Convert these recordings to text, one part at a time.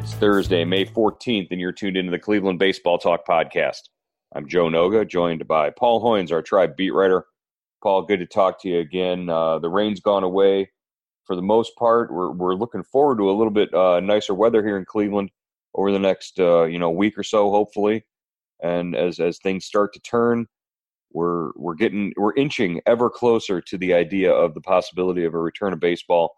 It's Thursday, May 14th, and you're tuned into the Cleveland Baseball Talk podcast. I'm Joe Noga, joined by Paul Hoynes, our tribe beat writer. Paul, good to talk to you again. Uh, the rain's gone away for the most part. We're, we're looking forward to a little bit uh, nicer weather here in Cleveland over the next uh, you know week or so, hopefully. And as as things start to turn, we're we're getting we're inching ever closer to the idea of the possibility of a return of baseball.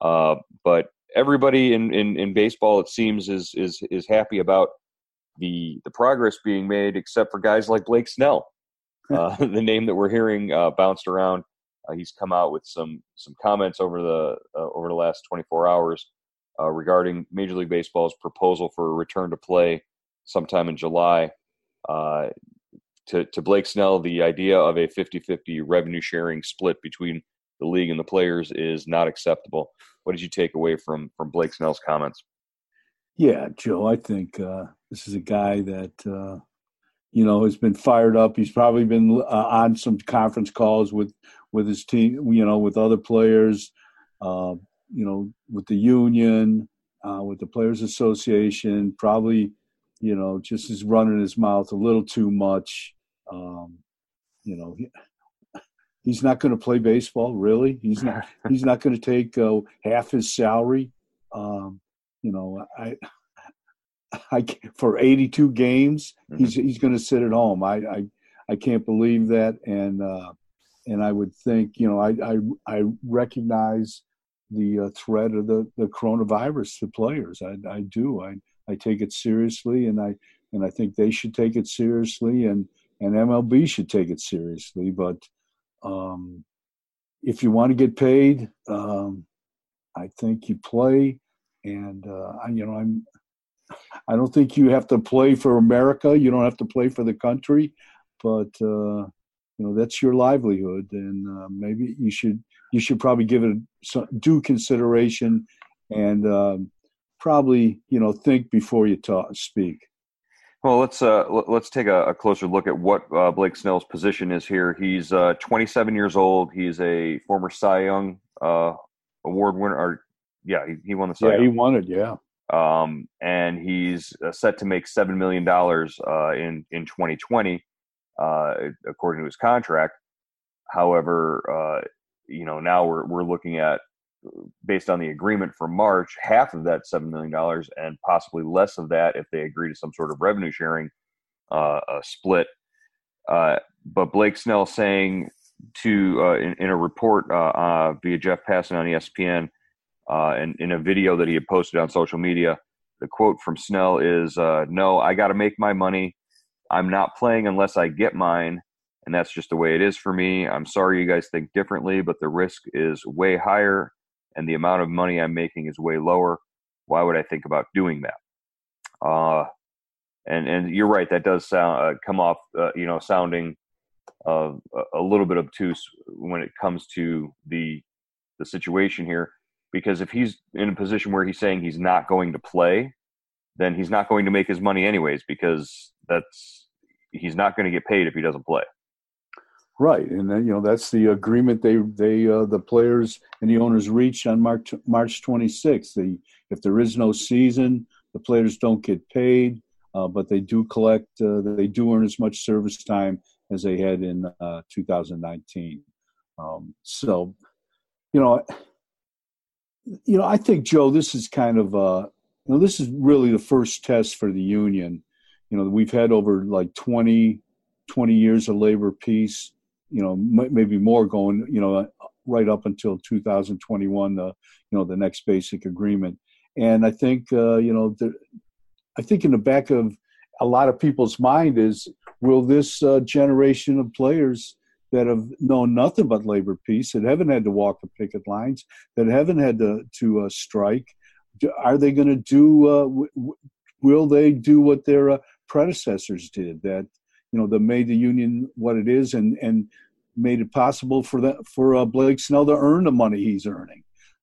Uh, but everybody in, in, in baseball, it seems, is is is happy about the the progress being made, except for guys like Blake Snell. Uh, the name that we're hearing uh, bounced around. Uh, he's come out with some some comments over the uh, over the last 24 hours uh, regarding Major League Baseball's proposal for a return to play sometime in July. Uh, to, to Blake Snell, the idea of a 50-50 revenue sharing split between the league and the players is not acceptable. What did you take away from from Blake Snell's comments? Yeah, Joe, I think this is a guy that you know, has been fired up. He's probably been uh, on some conference calls with with his team, you know, with other players, uh, you know, with the union, uh, with the Players Association. Probably, you know, just is running his mouth a little too much. Um, you know, he, he's not going to play baseball. Really, he's not. he's not going to take uh, half his salary. Um, you know, I I, for 82 games, mm-hmm. he's he's going to sit at home. I, I I can't believe that, and uh, and I would think you know I I, I recognize the uh, threat of the, the coronavirus to players. I, I do. I I take it seriously, and I and I think they should take it seriously, and and MLB should take it seriously. But um, if you want to get paid, um, I think you play, and uh, you know I'm I don't think you have to play for America. You don't have to play for the country, but uh, you know that's your livelihood, and uh, maybe you should you should probably give it some due consideration, and um, probably you know think before you talk speak. Well, let's uh, let's take a, a, closer look at what uh, Blake Snell's position is here. He's uh, 27 years old. He's a former Cy Young uh, award winner. Or yeah, he, he won the Cy yeah, Young. he won it. Yeah, um, and he's uh, set to make seven million dollars uh, in in 2020, uh, according to his contract. However, uh, you know now we're we're looking at based on the agreement for March, half of that seven million dollars, and possibly less of that if they agree to some sort of revenue sharing uh, split. Uh, but Blake Snell saying to in, in, a report via Jeff Passan on ESPN uh, and in a video that he had posted on social media, the quote from Snell is, uh, "No, I got to make my money. I'm not playing unless I get mine, and that's just the way it is for me. I'm sorry you guys think differently, but the risk is way higher, and the amount of money I'm making is way lower. Why would I think about doing that?" Uh, and and you're right. That does sound uh, come off, uh, you know, sounding uh, a little bit obtuse when it comes to the the situation here because if he's in a position where he's saying he's not going to play, then he's not going to make his money anyways because that's he's not going to get paid if he doesn't play. Right, and then you know that's the agreement they they uh, the players and the owners reached on March March 26th. They, if there is no season, the players don't get paid, uh, but they do collect. Uh, they do earn as much service time as they had in uh, 2019. Um, so, you know, you know, I think Joe, this is kind of uh, you know, this is really the first test for the union. You know, we've had over like 20, 20 years of labor peace. You know, m- maybe more going. You know, right up until 2021, the you know the next basic agreement. and I think uh, you know, the, I think in the back of a lot of people's mind is, will this uh, generation of players that have known nothing but labor peace, that haven't had to walk the picket lines, that haven't had to to uh, strike, are they going to do? Uh, w- will they do what their uh, predecessors did? That you know, that made the union what it is, and and made it possible for that for uh, Blake Snell to earn the money he's earning.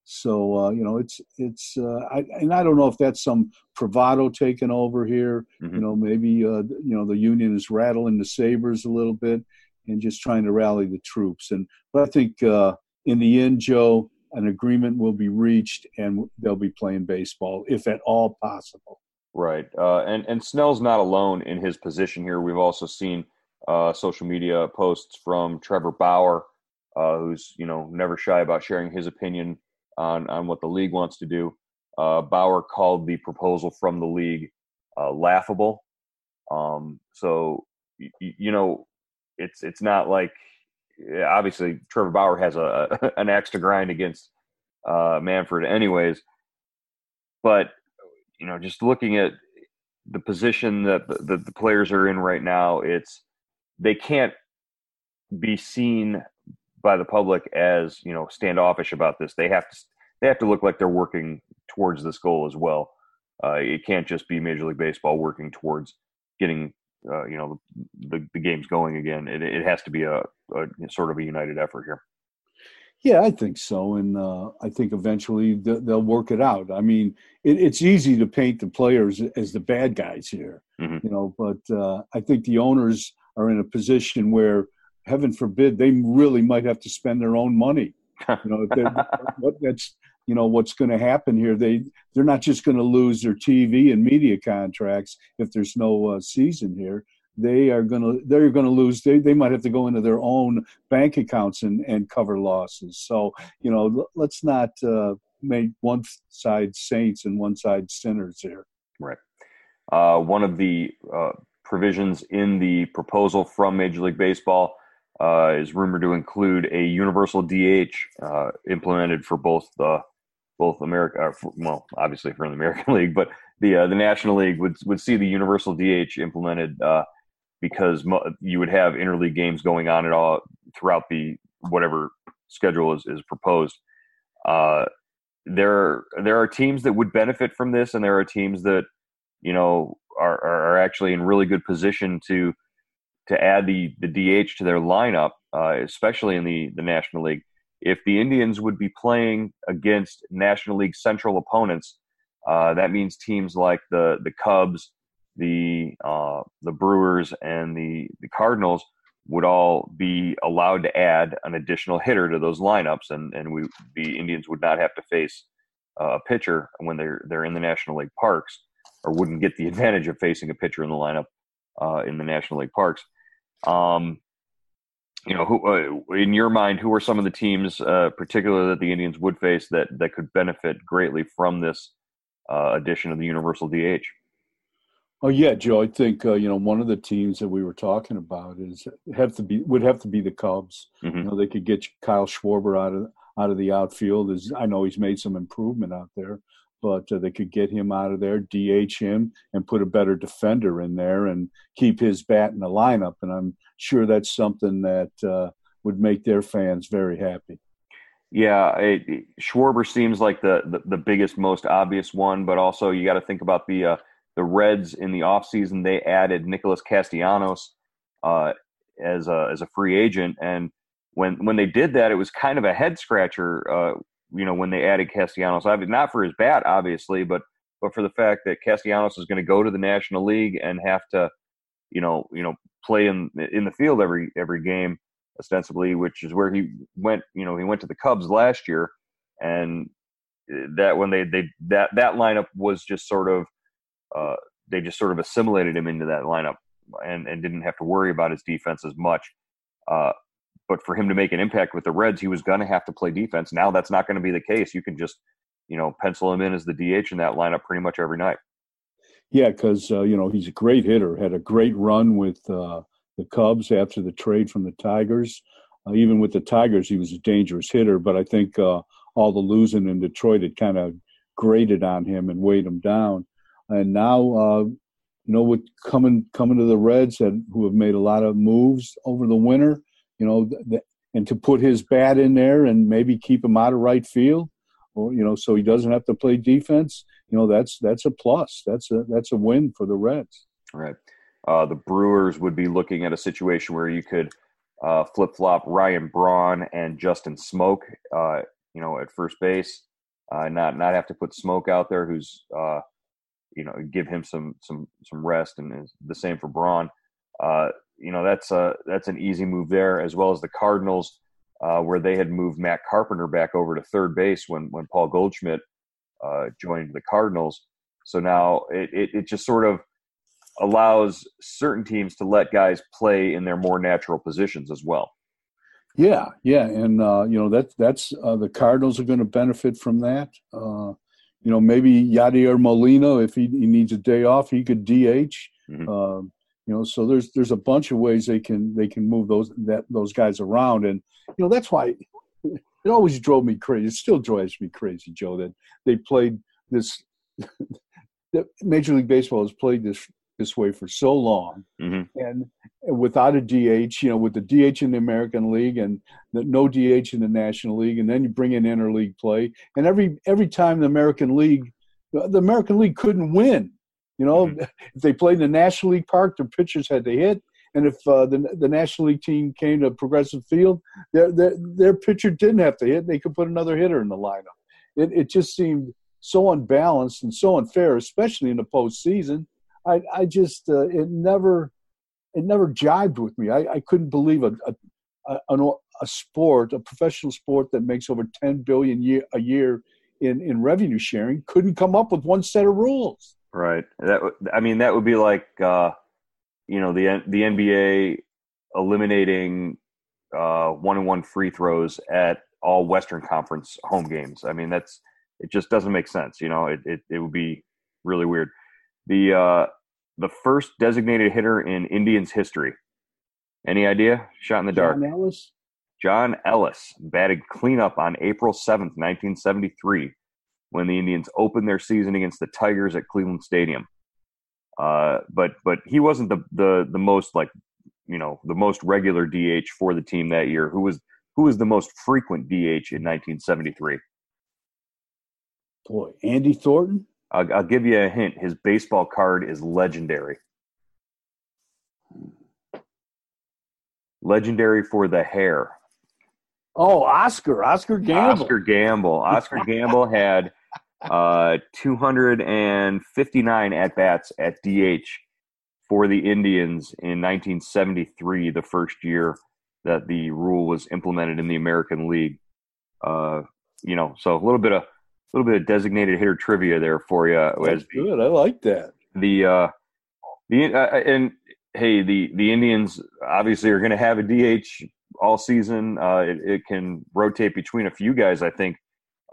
So uh, you know, it's it's uh, I, and I don't know if that's some bravado taking over here. Mm-hmm. You know, maybe uh, you know the union is rattling the sabers a little bit and just trying to rally the troops. And but I think uh, in the end, Joe, an agreement will be reached and they'll be playing baseball if at all possible. Right, uh, and and Snell's not alone in his position here. We've also seen uh, social media posts from Trevor Bauer, who's you know never shy about sharing his opinion on on what the league wants to do. Uh, Bauer called the proposal from the league uh, laughable. Um, so y- you know, it's it's not like obviously Trevor Bauer has a an axe to grind against uh, Manfred, anyways. But you know, just looking at the position that the, the, the players are in right now, it's they can't be seen by the public as you know standoffish about this. They have to they have to look like they're working towards this goal as well. Uh, it can't just be Major League Baseball working towards getting uh, you know the, the games going again. It, it has to be a, a, sort of a united effort here. Yeah, I think so, and uh, I think eventually they'll work it out. I mean, it, it's easy to paint the players as the bad guys here, mm-hmm. you know, but uh, I think the owners are in a position where heaven forbid, they really might have to spend their own money. You know, what, that's you know what's going to happen here. They they're not just going to lose their TV and media contracts if there's no uh, season here. They are going to they're going to lose. They they might have to go into their own bank accounts and and cover losses. So you know, let's not uh, make one side saints and one side sinners here. Right. Uh, one of the uh, provisions in the proposal from Major League Baseball uh, is rumored to include a universal DH uh, implemented for both the both America, uh, for, well, obviously for the American League, but the the National League would would see the universal DH implemented because mo- you would have interleague games going on at all throughout the whatever schedule is, is proposed. Uh, there there are teams that would benefit from this, and there are teams that you know are are actually in really good position to to add the the DH to their lineup, uh, especially in the the National League. If the Indians would be playing against National League Central opponents, uh, that means teams like the the Cubs, the uh, the Brewers, and the the Cardinals would all be allowed to add an additional hitter to those lineups, and and we the Indians would not have to face a pitcher when they're they're in the National League parks, or wouldn't get the advantage of facing a pitcher in the lineup uh, in the National League parks. Um, you know, who uh, in your mind, who are some of the teams, uh, particularly that the Indians would face, that that could benefit greatly from this uh, addition of the universal DH? Oh yeah, Joe. I think uh, you know one of the teams that we were talking about is have to be would have to be the Cubs. Mm-hmm. You know, they could get Kyle Schwarber out of out of the outfield. As I know he's made some improvement out there, but uh, they could get him out of there, DH him, and put a better defender in there and keep his bat in the lineup. And I'm sure that's something that uh, would make their fans very happy. Yeah, it, Schwarber seems like the, the, the biggest, most obvious one, but also you got to think about the uh, the Reds in the offseason. They added Nicholas Castellanos uh, as a as a free agent, and when when they did that, it was kind of a head scratcher uh, you know, when they added Castellanos. Not for his bat, obviously, but but for the fact that Castellanos is going to go to the National League and have to, you know, you know, play in in the field every every game ostensibly, which is where he went. You know, he went to the Cubs last year, and that when they they that that lineup was just sort of uh, they just sort of assimilated him into that lineup and and didn't have to worry about his defense as much. Uh, but for him to make an impact with the Reds, he was going to have to play defense. Now that's not going to be the case. You can just, you know, pencil him in as the DH in that lineup pretty much every night. Yeah, because uh, you know he's a great hitter. Had a great run with uh, the Cubs after the trade from the Tigers. Uh, even with the Tigers, he was a dangerous hitter. But I think uh, all the losing in Detroit had kind of grated on him and weighed him down. And now, uh, you know, with coming coming to the Reds and who have made a lot of moves over the winter, you know, the, and to put his bat in there and maybe keep him out of right field, or you know, so he doesn't have to play defense. You know, that's that's a plus. That's a that's a win for the Reds. Right. Uh, the Brewers would be looking at a situation where you could uh, flip flop Ryan Braun and Justin Smoak, uh, you know, at first base. Uh, not not have to put Smoak out there, who's uh, you know give him some some some rest, and the same for Braun. Uh, you know that's a that's an easy move there, as well as the Cardinals, where they had moved Matt Carpenter back over to third base when when Paul Goldschmidt joined the Cardinals. So now it, it, it just sort of allows certain teams to let guys play in their more natural positions as well. Yeah, yeah, and uh, you know that that's uh, the Cardinals are going to benefit from that. Uh, you know, maybe Yadier Molina, if he, he, needs a day off, he could DH. Mm-hmm. Um, you know, so there's there's a bunch of ways they can they can move those that those guys around, and you know that's why it always drove me crazy. It still drives me crazy, Joe, that they played this. that Major League Baseball has played this this way for so long, mm-hmm. and without a DH, you know, with the DH in the American League and the, no DH in the National League, and then you bring in interleague play, and every every time the American League, the American League couldn't win. You know, mm-hmm. if they played in the National League Park, their pitchers had to hit, and if uh, the the National League team came to Progressive Field, their, their their pitcher didn't have to hit; they could put another hitter in the lineup. It it just seemed so unbalanced and so unfair, especially in the postseason I, I just uh, it never it never jibed with me. I, I couldn't believe a a, a a, sport, a professional sport that makes over ten billion year, a year in in revenue sharing, couldn't come up with one set of rules. Right. That I mean, that would be like uh, you know the the NBA eliminating uh, one and one free throws at all Western Conference home games. I mean, that's it. Just doesn't make sense. You know, it it, it would be really weird. The uh, the first designated hitter in Indians history. Any idea? Shot in the dark. John Ellis. John Ellis batted cleanup on April 7th, 1973, when the Indians opened their season against the Tigers at Cleveland Stadium. Uh, but but he wasn't the, the the most like you know the most regular DH for the team that year. Who was who was the most frequent DH in 1973? Boy, Andy Thornton. I'll, I'll give you a hint. His baseball card is legendary. Legendary for the hair. Oh, Oscar, Oscar Gamble. Oscar Gamble. Oscar Gamble had uh, 259 at bats at DH for the Indians in 1973, the first year that the rule was implemented in the American League. Uh, you know, so a little bit of little bit of designated hitter trivia there for you. That's good. I like that. The uh, the uh, and hey, the the Indians obviously are going to have a DH all season. Uh, it, it, can rotate between a few guys, I think,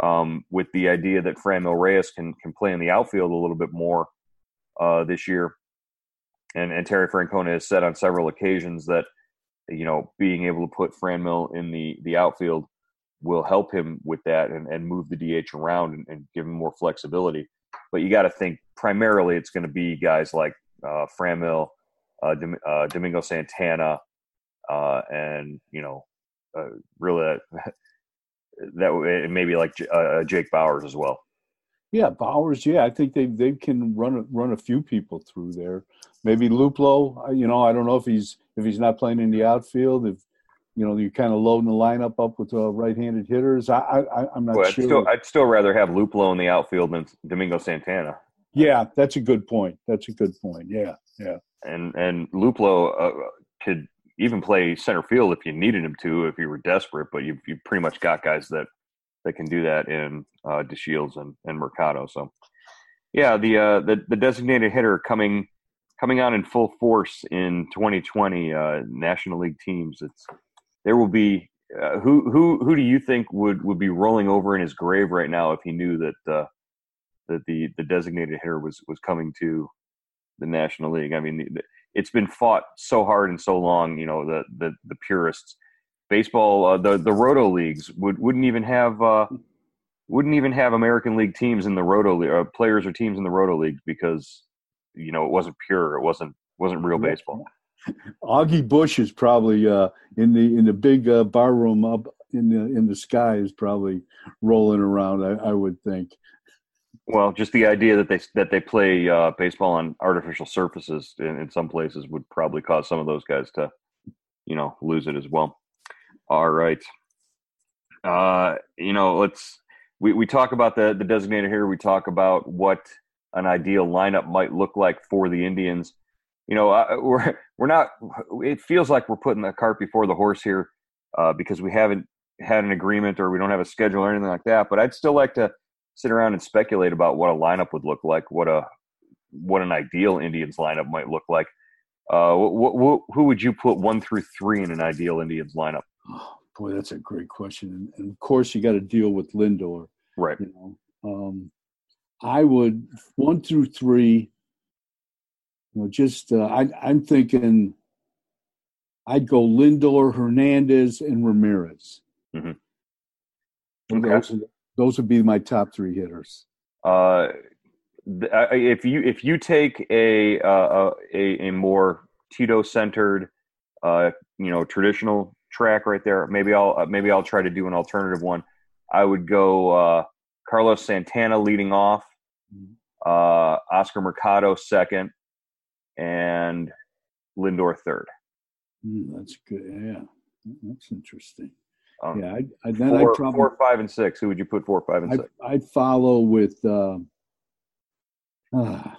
um, with the idea that Franmil Reyes can can play in the outfield a little bit more uh, this year. And and Terry Francona has said on several occasions that you know being able to put Franmil in the the outfield will help him with that and, and move the DH around and, and give him more flexibility. But you got to think primarily it's going to be guys like uh, Franmil, uh, uh, Domingo Santana, uh, and you know, uh, really that maybe like uh, Jake Bauers as well. Yeah, Bauers. Yeah, I think they they can run run a few people through there. Maybe Luplow. You know, I don't know if he's if he's not playing in the outfield. If you know, you're kind of loading the lineup up with uh, right-handed hitters. I, I, I'm not well, sure. I'd still, I'd still rather have Luplow in the outfield than Domingo Santana. Yeah, that's a good point. That's a good point. Yeah, yeah. And and Luplow uh, could even play center field if you needed him to, if you were desperate. But you you pretty much got guys that that can do that in uh, DeShields and and Mercado. So yeah, the uh, the the designated hitter coming coming on in full force in 2020 uh, National League teams. It's there will be uh, who who who do you think would would be rolling over in his grave right now if he knew that uh, that the the designated hitter was was coming to the National League? I mean, the, it's been fought so hard and so long. You know, the the the purists, baseball, uh, the the roto leagues would wouldn't even have uh, wouldn't even have American League teams in the Roto League, uh, players or teams in the Roto League because you know it wasn't pure, it wasn't wasn't real baseball. Augie Busch is probably uh, in the in the big uh, bar room up in the in the sky is probably rolling around. I, I would think. Well, just the idea that they that they play uh, baseball on artificial surfaces in, in some places would probably cause some of those guys to, you know, lose it as well. All right. Uh, you know, let's we, we talk about the the designator here. We talk about what an ideal lineup might look like for the Indians. You know, uh, we're we're not. It feels like we're putting the cart before the horse here uh, because we haven't had an agreement or we don't have a schedule or anything like that. But I'd still like to sit around and speculate about what a lineup would look like, what a what an ideal Indians lineup might look like. Uh, what, what, who would you put one through three in an ideal Indians lineup? Oh, boy, that's a great question, and, and of course you got to deal with Lindor, right? You know, um, I would one through three. You know, just uh, I, I'm thinking I'd go Lindor, Hernandez, and Ramirez. Mm-hmm. Okay. Those, those would be my top three hitters. Uh, if you if you take a uh, a, a more Tito centered, uh, you know, traditional track right there, maybe I'll uh, maybe I'll try to do an alternative one. I would go uh, Carlos Santana leading off, mm-hmm. uh, Oscar Mercado second, and Lindor third. Mm, that's good. Yeah, that's interesting. Um, yeah, I, I, then four, I'd probably four, five, and six. Who would you put four, five, and I'd, six? I'd follow with. Uh, uh,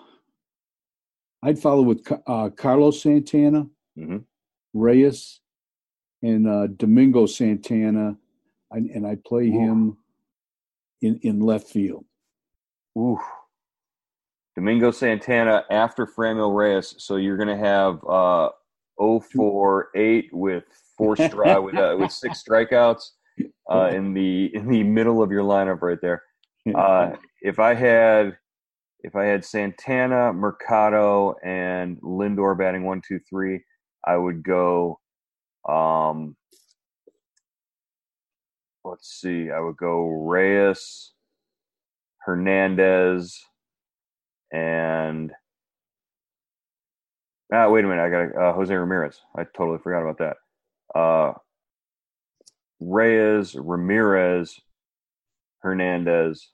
I'd follow with uh, Carlos Santana, mm-hmm. Reyes, and uh, Domingo Santana, and, and I play Ooh. him in in left field. Ooh. Domingo Santana after Franmil Reyes. So you're going to have uh, 0 8 with four strike with uh, with six strikeouts uh, in the in the middle of your lineup right there. Uh, if I had if I had Santana, Mercado, and Lindor batting one, two, three, I would go. Um, let's see, I would go Reyes, Hernandez, and ah, wait a minute, I got uh, Jose Ramirez. I totally forgot about that uh, Reyes, Ramirez, Hernandez.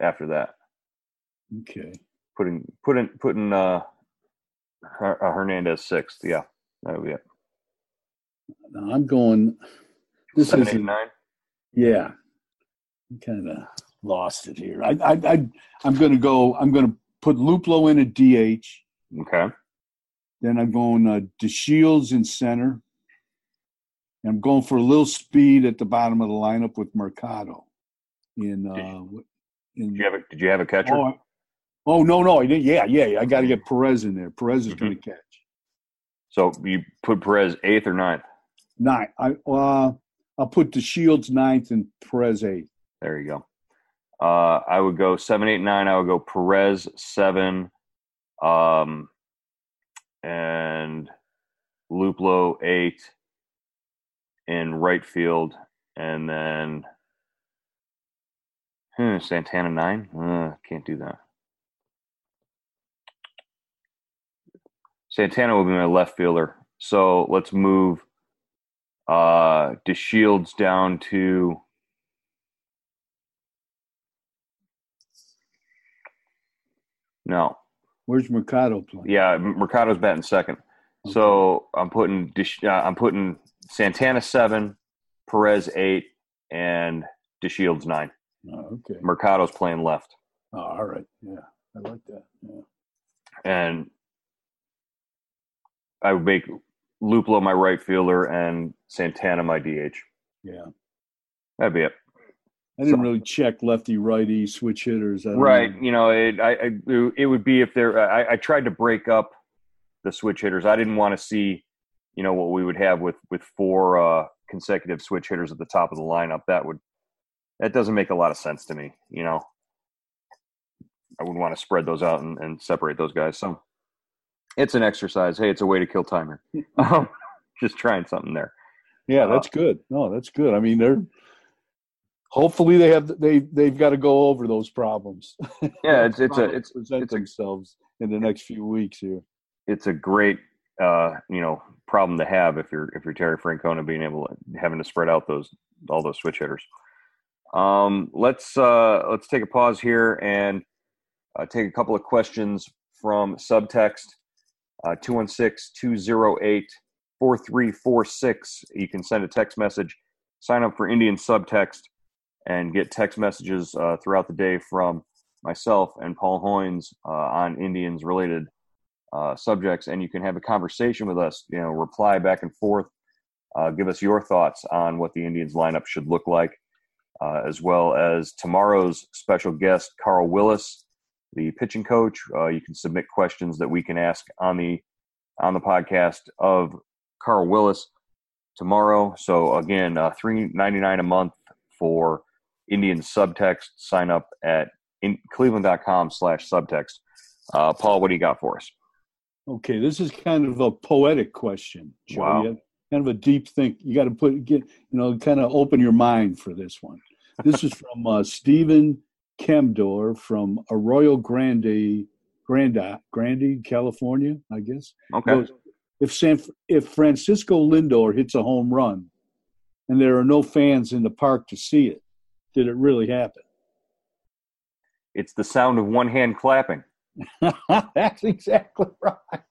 After that, okay, putting putting putting uh, uh, Hernandez sixth. Yeah, that would be it. Now I'm going. This Seven, is eight, nine. Yeah, kind of lost it here. I I, I I'm going to go. I'm going to put Luplow in at DH. Okay. Then I'm going uh, DeShields in center. I'm going for a little speed at the bottom of the lineup with Mercado. In, uh, in did you have a, did you have a catcher? Oh, oh no, no, I didn't. Yeah, yeah, I got to get Perez in there. Perez is mm-hmm. going to catch. So you put Perez eighth or ninth? Ninth. I uh, I'll put DeShields ninth and Perez eighth. There you go. Uh, I would go seven, eight, nine. I would go Perez seven, um, and Luplow eight, in right field, and then hmm, Santana nine. Uh, can't do that. Santana will be my left fielder. So let's move uh DeShields down to No. Where's Mercado playing? Yeah, Mercado's batting second. Okay. So I'm putting uh, I'm putting Santana seven, Perez eight, and DeShields nine. Oh, okay. Mercado's playing left. Oh, all right. Yeah, I like that. Yeah. And I would make Luplow my right fielder and Santana my DH. Yeah, that'd be it. I didn't really check lefty righty switch hitters. right. Know. You know, it I, I, it would be if there. I, I tried to break up the switch hitters. I didn't want to see you know what we would have with with four uh, consecutive switch hitters at the top of the lineup. That would that doesn't make a lot of sense to me. You know, I would want to spread those out and, and separate those guys. So it's an exercise. Hey, it's a way to kill time here. Um, just trying something there. Yeah, that's uh, good. No, that's good. I mean, they're hopefully they have they they've got to go over those problems. Yeah, it's it's a it's present it's a, themselves in the next few weeks here. it's a great uh, you know problem to have if you're if you're Terry Francona being able to having to spread out those all those switch hitters. Um, let's uh, let's take a pause here and uh, take a couple of questions from subtext uh, 216-208-4346. You can send a text message, sign up for Indian subtext, and get text messages uh, throughout the day from myself and Paul Hoynes uh, on Indians related uh, subjects, and you can have a conversation with us. You know, reply back and forth. Uh, give us your thoughts on what the Indians lineup should look like, uh, as well as tomorrow's special guest, Carl Willis, the pitching coach. Uh, you can submit questions that we can ask on the on the podcast of Carl Willis tomorrow. So again, three ninety nine a month for Indian subtext. Sign up at in cleveland.com slash subtext. Uh, Paul, what do you got for us? Okay, this is kind of a poetic question. Joe. Wow. Kind of a deep think. You got to put get you know kind of open your mind for this one. This is from uh, Stephen Kemdor from Arroyo Grande, Grande, Grande, California, I guess. Okay. Goes, if San if Francisco Lindor hits a home run, and there are no fans in the park to see it, did it really happen? It's the sound of one hand clapping. That's exactly right.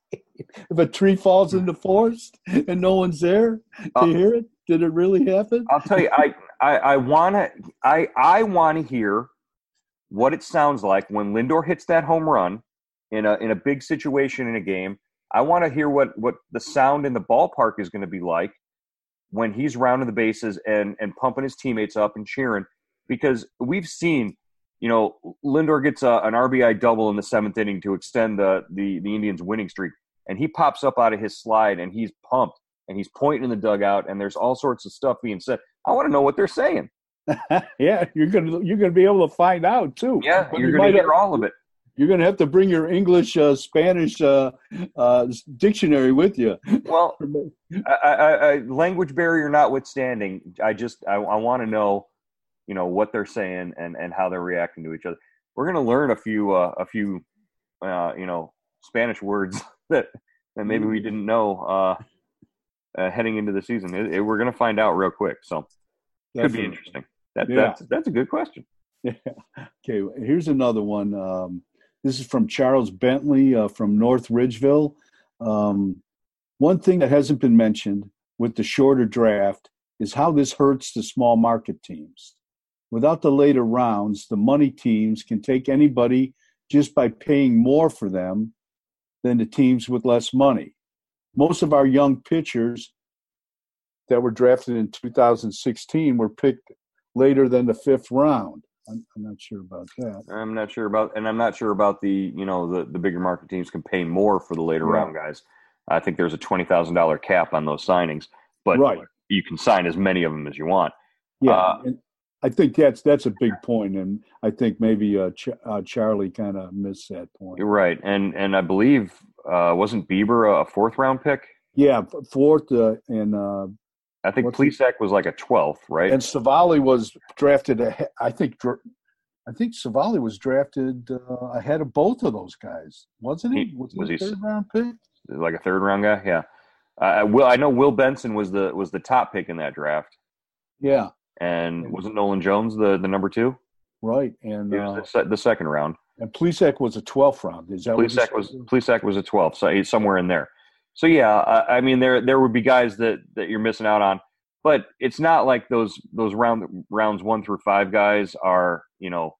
If a tree falls in the forest and no one's there to Uh, hear it, did it really happen? I'll tell you, I I, I want to I I want to hear what it sounds like when Lindor hits that home run in a in a big situation in a game. I want to hear what what the sound in the ballpark is going to be like when he's rounding the bases and and pumping his teammates up and cheering because we've seen you know Lindor gets a, an RBI double in the seventh inning to extend the the the Indians winning streak and he pops up out of his slide and he's pumped and he's pointing in the dugout and there's all sorts of stuff being said. I want to know what they're saying. yeah, you're gonna you're gonna be able to find out too. Yeah, But you're you going to might- hear all of it. You're gonna have to bring your English, uh, Spanish uh, uh, dictionary with you. Well, I, I, I, language barrier notwithstanding, I just I, I want to know, you know, what they're saying and, and how they're reacting to each other. We're going to learn a few uh, a few, uh, you know, Spanish words that that maybe we didn't know uh, uh, heading into the season. It, it- we're going to find out real quick, so could be interesting. That, Yeah. That's that's a good question. Okay, here's another one. Um, this is from Charles Bentley uh, from North Ridgeville. Um, one thing that hasn't been mentioned with the shorter draft is how this hurts the small market teams. Without the later rounds, the money teams can take anybody just by paying more for them than the teams with less money. Most of our young pitchers that were drafted in 2016 were picked later than the fifth round. I'm, I'm not sure about that. I'm not sure about, and I'm not sure about the you know the the bigger market teams can pay more for the later Yeah. round guys. I think there's a twenty thousand dollar cap on those signings, but right. you can sign as many of them as you want. Yeah. Uh, and I think that's that's a big point, and I think maybe uh, Ch- uh, Charlie kind of missed that point. You're right, and and I believe uh, wasn't Bieber a fourth round pick? Yeah, fourth, uh, and uh, I think Plesac was like a twelfth, right? and Civale was drafted. Ahead, I think. I think Civale was drafted uh, ahead of both of those guys, wasn't he? He- Was, was he third round pick? like a third round guy. Yeah, uh, I will. I know Will Benson was the was the top pick in that draft, Yeah, and wasn't Nolan Jones the the number two? right. And uh, the, the second round. and Plesac was a twelfth round. Is that Plesac was Plesac was a 12, so he's somewhere in there. So yeah, I, I mean there there would be guys that that you're missing out on, but it's not like those those round rounds one through five guys are you know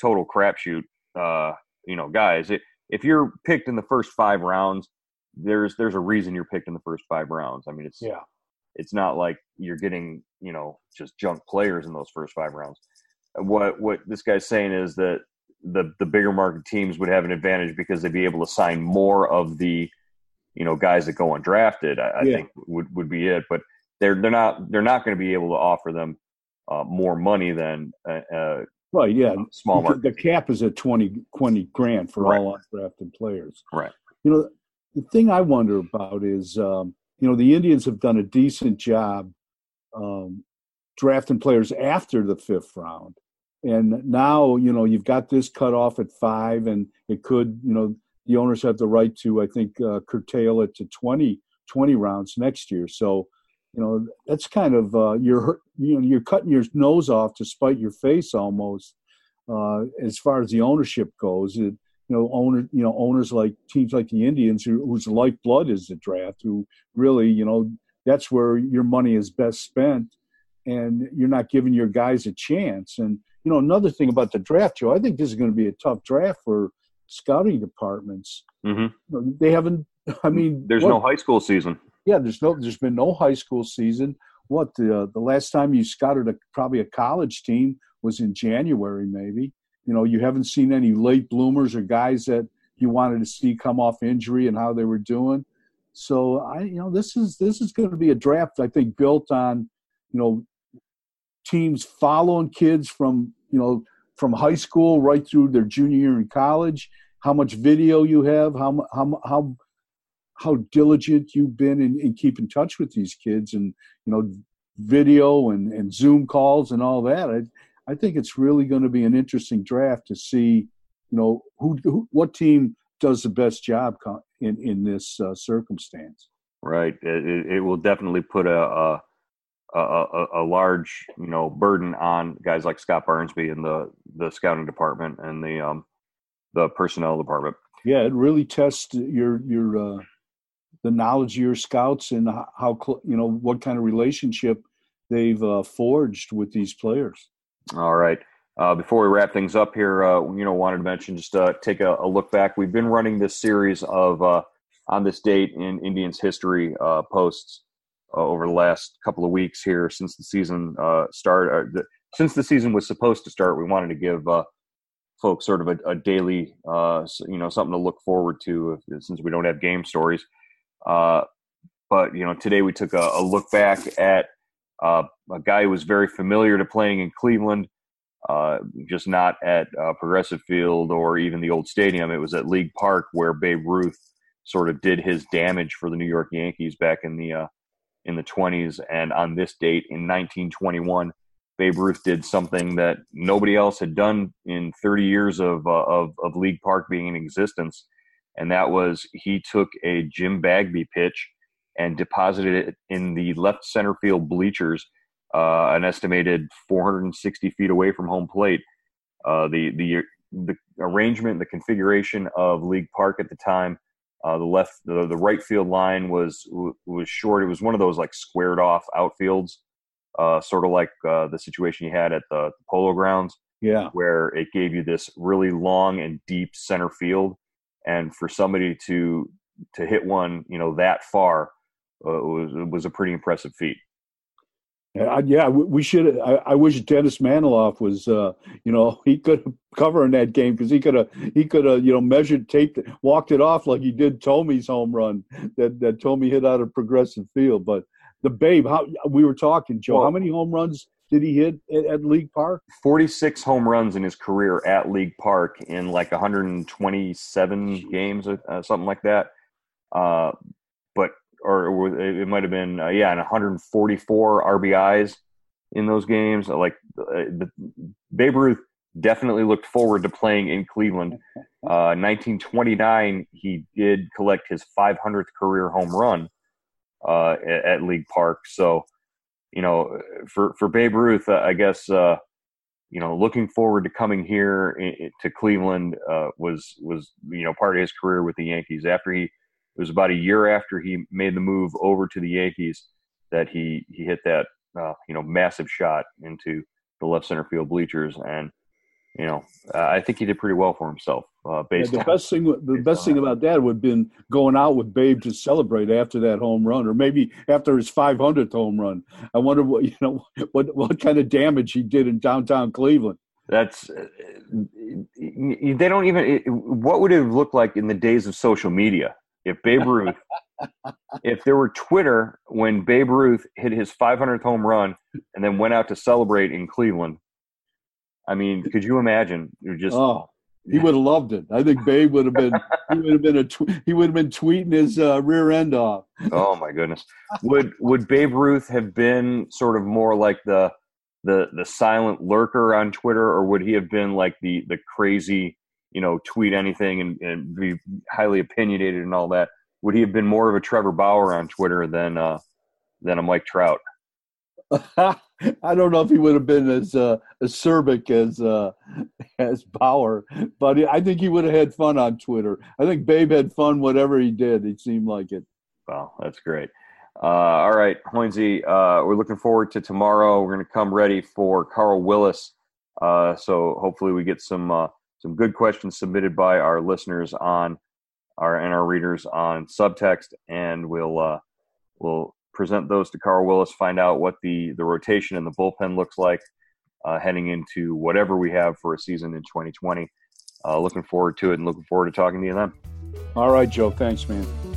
total crapshoot uh, you know guys. It, if you're picked in the first five rounds, there's there's a reason you're picked in the first five rounds. I mean it's Yeah. It's not like you're getting you know just junk players in those first five rounds. What what this guy's saying is that the the bigger market teams would have an advantage because they'd be able to sign more of the you know guys that go undrafted. I, I Yeah. think would would be it, but they're they're not they're not going to be able to offer them uh, more money than uh, uh, Right. Yeah. small market. The cap is at 20, 20 grand for Right. all undrafted players. Right. You know, the thing I wonder about is, um, you know, the Indians have done a decent job um, drafting players after the fifth round. And now, you know, you've got this cut off at five, and it could, you know, the owners have the right to, I think, uh, curtail it to 20, 20 rounds next year. So, you know, that's kind of uh, you're you know you're cutting your nose off to spite your face almost. Uh, as far as the ownership goes, it, you know, owner, you know, owners like teams like the Indians, who, whose lifeblood is the draft, who really, you know, that's where your money is best spent, and you're not giving your guys a chance. And you know, another thing about the draft, Joe, I think this is going to be a tough draft for scouting departments. Mm-hmm. They haven't. I mean, there's what, no high school season. Yeah, there's no. There's been no high school season. What the the last time you scouted a probably a college team was in January, maybe. You know, you haven't seen any late bloomers or guys that you wanted to see come off injury and how they were doing. So I, you know, this is this is going to be a draft I think built on, you know, teams following kids from you know from high school right through their junior year in college. How much video you have, how how how how diligent you've been in, in keep in touch with these kids, and you know, video and and Zoom calls and all that. I think it's really going to be an interesting draft to see, you know, who, who what team does the best job in in this uh, circumstance. Right. It, it, will definitely put a, a a, a, large you know burden on guys like Scott Barnsby and the the scouting department and the um the personnel department. Yeah, it really tests your your uh, the knowledge of your scouts and how you know what kind of relationship they've uh, forged with these players. All right. Uh, before we wrap things up here, uh, you know, wanted to mention just uh, take a, a, look back. We've been running this series of uh, on this date in Indians history uh, posts uh, over the last couple of weeks here since the season started. The, since the season was supposed to start, we wanted to give folks sort of a, a daily, you know, something to look forward to since we don't have game stories. but you know, today we took a, a look back at uh, a guy who was very familiar to playing in Cleveland, uh, just not at uh, Progressive Field or even the old stadium. It was at League Park where Babe Ruth sort of did his damage for the New York Yankees back in the uh, in the 20s. And on this date in 1921, Babe Ruth did something that nobody else had done in 30 years of, uh, of, of League Park being in existence, and that was he took a Jim Bagby pitch and deposited it in the left center field bleachers, uh, an estimated 460 feet away from home plate. Uh, the the the arrangement, the configuration of League Park at the time, uh, the left, the, the right field line was was short. It was one of those like squared off outfields, uh, sort of like uh, the situation you had at the, the Polo Grounds. Yeah, where it gave you this really long and deep center field, and for somebody to to hit one, you know, that far uh, was was a pretty impressive feat. Yeah, yeah, we should. I, I, wish Dennis Manoloff was. Uh, you know, he could have covered in that game because he could have. He could have. You know, measured, taped, walked it off like he did Thome's home run that that Thome hit out of progressive field. But the Babe, how we were talking, Joe. Well, how many home runs did he hit at, at, League Park? Forty-six home runs in his career at League Park in like 127 games, uh, something like that. Uh, or it might have been uh, yeah, and 144 RBIs in those games. Like uh, the, Babe Ruth definitely looked forward to playing in Cleveland. Uh, 1929, he did collect his 500th career home run uh, at, at, League Park. So, you know, for for Babe Ruth, uh, I guess uh, you know, looking forward to coming here in, to Cleveland uh, was was you know part of his career with the Yankees. After he it was about a year after he made the move over to the Yankees that he he hit that uh, you know massive shot into the left center field bleachers, and you know uh, I think he did pretty well for himself. Uh, based yeah, the best thing the best thing about that would have been going out with Babe to celebrate after that home run, or maybe after his 500th home run. I wonder what you know what what kind of damage he did in downtown Cleveland. That's uh, they don't even. What would it have looked like in the days of social media? If Babe Ruth, if there were Twitter when Babe Ruth hit his 500th home run and then went out to celebrate in Cleveland, I mean, could you imagine? You're just oh, he would have loved it. I think Babe would have been he would have been a tw- he would have been tweeting his uh, rear end off. oh my goodness! Would would Babe Ruth have been sort of more like the the the silent lurker on Twitter, or would he have been like the the crazy, you know, tweet anything and, and be highly opinionated and all that? Would he have been more of a Trevor Bauer on Twitter than uh, than a Mike Trout? I don't know if he would have been as uh, acerbic as uh, as Bauer, but I think he would have had fun on Twitter. I think Babe had fun whatever he did. It seemed like it. Well, that's great. Uh, all right, Hoinsey, uh, we're looking forward to tomorrow. We're going to come ready for Carl Willis. Uh, so hopefully we get some uh, some good questions submitted by our listeners on our and our readers on subtext, and we'll uh, we'll present those to Carl Willis, find out what the the rotation and the bullpen looks like uh, heading into whatever we have for a season in 2020. Uh, looking forward to it, and looking forward to talking to you then. All right, Joe. Thanks, man.